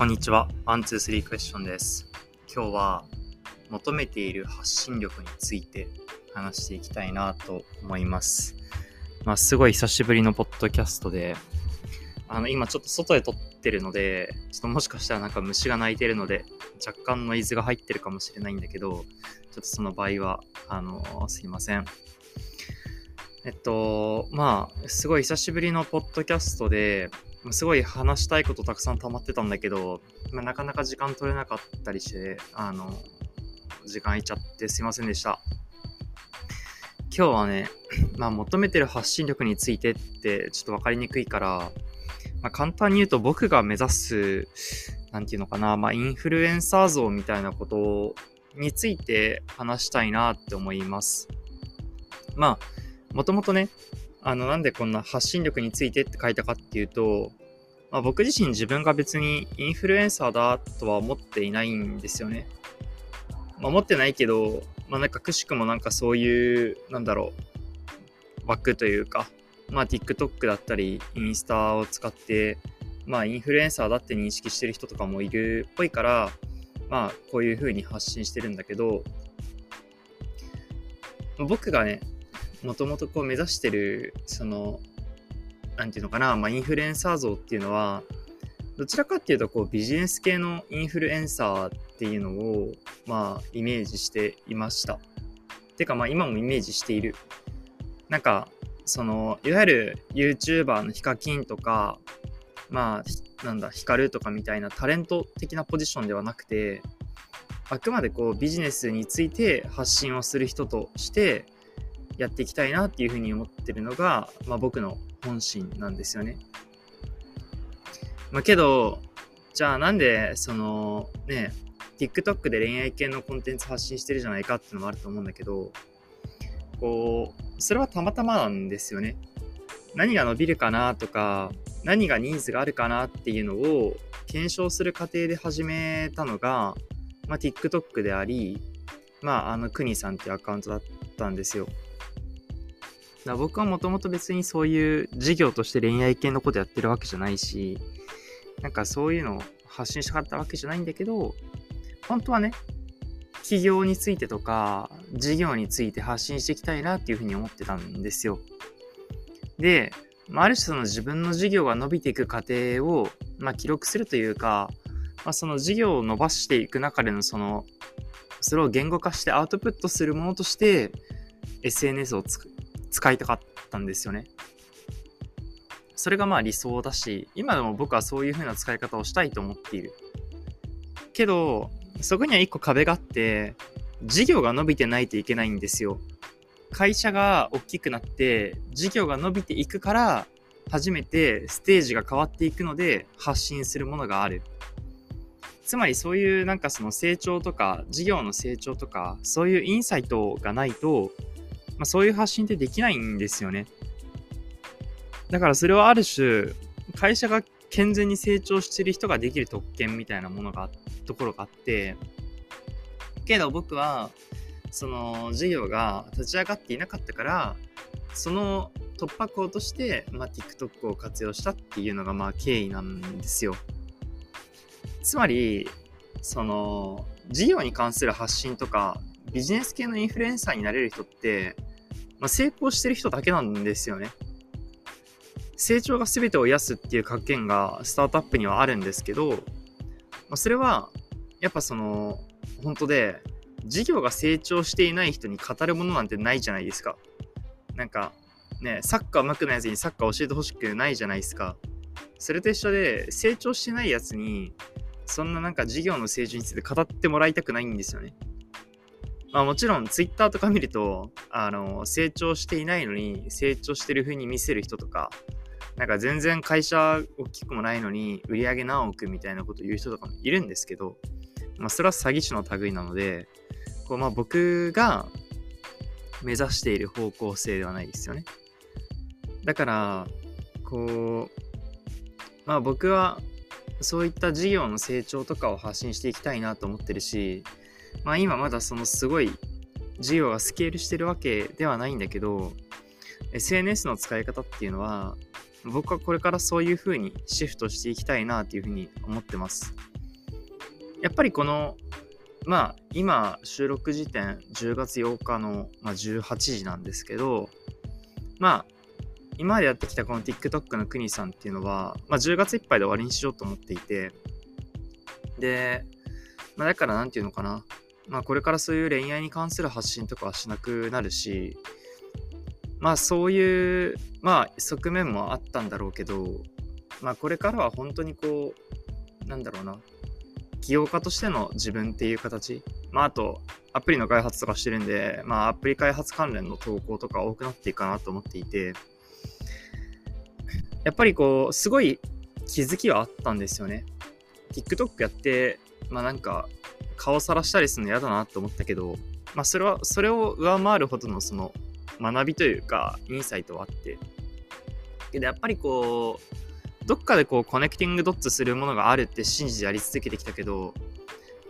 こんにちは。ワン、ツー、スリークエスチョンです。今日は求めている発信力について話していきたいなと思います。まあ、すごい久しぶりのポッドキャストで、あの、今ちょっと外で撮ってるので、ちょっともしかしたらなんか虫が鳴いてるので、若干ノイズが入ってるかもしれないんだけど、ちょっとその場合は、あの、すいません。えっと、まあ、すごい久しぶりのポッドキャストで、すごい話したいことたくさん溜まってたんだけど、まあ、なかなか時間取れなかったりして、あの、時間空いちゃってすいませんでした。今日はね、まあ、求めてる発信力についてってちょっと分かりにくいから、まあ、簡単に言うと僕が目指す、なんていうのかな、まあ、インフルエンサー像みたいなことについて話したいなって思います。まあ、もともとね、あの、なんでこんな発信力についてって書いたかっていうと、まあ、僕自身自分が別にインフルエンサーだとは思っていないんですよね。まあ、思ってないけど、まあ、なんかくしくもなんかそういう、なんだろう、枠というか、まあ、TikTok だったり、インスタを使って、まあ、インフルエンサーだって認識してる人とかもいるっぽいから、まあ、こういう風に発信してるんだけど、僕がね、もともとこう目指してる、その、なんていうのかな、まあ、インフルエンサー像っていうのは、どちらかっていうと、こう、ビジネス系のインフルエンサーっていうのを、まあ、イメージしていました。てか、まあ、今もイメージしている。なんか、その、いわゆる YouTuber のヒカキンとか、まあ、なんだ、ヒカルとかみたいなタレント的なポジションではなくて、あくまでこうビジネスについて発信をする人としてやっていきたいなっていうふうに思ってるのが、まあ、僕の本心なんですよね。まあ、けど、じゃあなんで、その、ね、TikTok で恋愛系のコンテンツ発信してるじゃないかっていうのもあると思うんだけど、こう、それはたまたまなんですよね。何が伸びるかなとか、何がニーズがあるかなっていうのを検証する過程で始めたのが、まあ、TikTok であり、まあ、あの、くにさんっていうアカウントだったんですよ。だ僕はもともと別にそういう事業として恋愛系のことやってるわけじゃないし、なんかそういうのを発信したかったわけじゃないんだけど、本当はね、企業についてとか、事業について発信していきたいなっていうふうに思ってたんですよ。で、まあ、ある種その自分の事業が伸びていく過程を、まあ、記録するというか、まあ、その事業を伸ばしていく中でのその、それを言語化してアウトプットするものとして、SNS を使いたかったんですよね。それがまあ理想だし、今でも僕はそういう風な使い方をしたいと思っている。けど、そこには一個壁があって、事業が伸びてないといけないんですよ。会社が大きくなって、事業が伸びていくから、初めてステージが変わっていくので発信するものがある。つまりそういうなんかその成長とか事業の成長とかそういうインサイトがないとまあ、そういう発信ってできないんですよね。だからそれはある種、会社が健全に成長してる人ができる特権みたいなものが、ところがあって、けど僕は、その事業が立ち上がっていなかったから、その突破口として、まあ、TikTok を活用したっていうのがまあ経緯なんですよ。つまり、その事業に関する発信とかビジネス系のインフルエンサーになれる人ってまあ、成功してる人だけなんですよね。成長が全てを癒すっていう格言がスタートアップにはあるんですけど、まあ、それはやっぱその本当で事業が成長していない人に語るものなんてないじゃないですか。なんかね、サッカー上手くないやつにサッカー教えてほしくないじゃないですか。それと一緒で成長してないやつにそんななんか事業の成長について語ってもらいたくないんですよね。まあもちろんツイッターとか見ると、あの、成長していないのに成長してる風に見せる人とか、なんか全然会社大きくもないのに売り上げ何億みたいなこと言う人とかもいるんですけど、まあそれは詐欺師の類なので、こうまあ僕が目指している方向性ではないですよね。だから、こう、まあ僕はそういった事業の成長とかを発信していきたいなと思ってるし、まあ今まだそのすごい事業がスケールしてるわけではないんだけど、SNS の使い方っていうのは、僕はこれからそういう風にシフトしていきたいなっていう風に思ってます。やっぱりこの、まあ、今、収録時点10月8日の、まあ、18時なんですけど、まあ、今までやってきたこの TikTok の国さんっていうのは、まあ、10月いっぱいで終わりにしようと思っていて、で、まあ、だからなんていうのかな、まあ、これからそういう恋愛に関する発信とかはしなくなるし、まあそういう、まあ側面もあったんだろうけど、まあこれからは本当にこう、なんだろうな、起業家としての自分っていう形、まああとアプリの開発とかしてるんで、まあアプリ開発関連の投稿とか多くなっていくかなと思っていて、やっぱりこう、すごい気づきはあったんですよね。TikTok やって、まあなんか顔さらしたりするの嫌だなと思ったけど、まあそれは、それを上回るほどのその学びというか、インサイトはあって。で、やっぱりこう、どっかでこう、コネクティングドッツするものがあるって信じてやり続けてきたけど、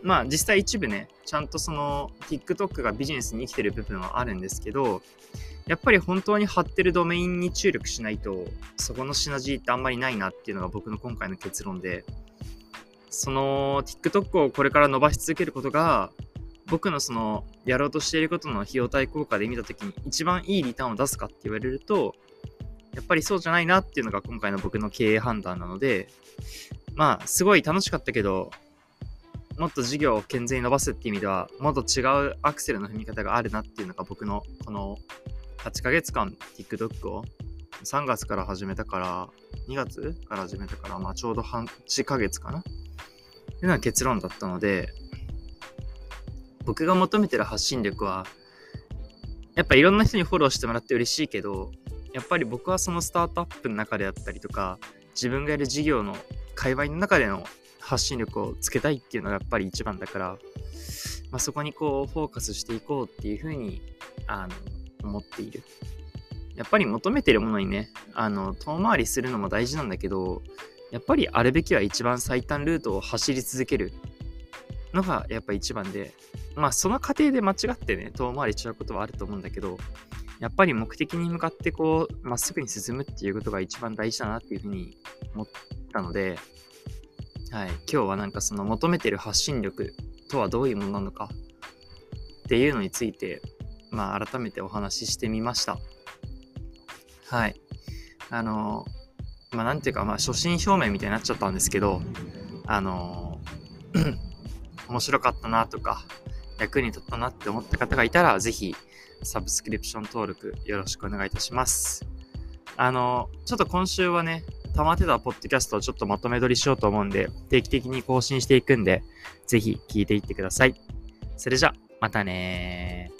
まあ実際一部ね、ちゃんとその TikTok がビジネスに生きてる部分はあるんですけど、やっぱり本当に貼ってるドメインに注力しないと、そこのシナジーってあんまりないなっていうのが僕の今回の結論で、その TikTok をこれから伸ばし続けることが、僕のそのやろうとしていることの費用対効果で見たときに一番いいリターンを出すかって言われると、やっぱりそうじゃないなっていうのが今回の僕の経営判断なので、まあ、すごい楽しかったけど、もっと事業を健全に伸ばすっていう意味では、もっと違うアクセルの踏み方があるなっていうのが僕のこの8ヶ月間 TikTok を。3月から始めたから、2月から始めたから、まあちょうど半8ヶ月かないうのが結論だったので、僕が求めてる発信力は、やっぱいろんな人にフォローしてもらって嬉しいけど、やっぱり僕はそのスタートアップの中であったりとか、自分がやる事業の界隈の中での発信力をつけたいっていうのがやっぱり一番だから、まあ、そこにこうフォーカスしていこうっていうふうにあの思っている。やっぱり求めてるものにね、あの遠回りするのも大事なんだけど、やっぱりあるべきは一番最短ルートを走り続けるのがやっぱ一番で、まあその過程で間違ってね、遠回りしちゃうことはあると思うんだけど、やっぱり目的に向かってこう、まっすぐに進むっていうことが一番大事だなっていうふうに思ったので、はい、今日はなんかその求めてる発信力とはどういうものなのかっていうのについて、まあ改めてお話ししてみました。はい。あの、まあなんていうか、まあ初心表明みたいになっちゃったんですけど、あの、面白かったなとか、役に立ったなって思った方がいたら、ぜひ、サブスクリプション登録よろしくお願いいたします。あの、ちょっと今週はね、溜まってたポッドキャストをちょっとまとめ撮りしようと思うんで、定期的に更新していくんで、ぜひ聞いていってください。それじゃ、またね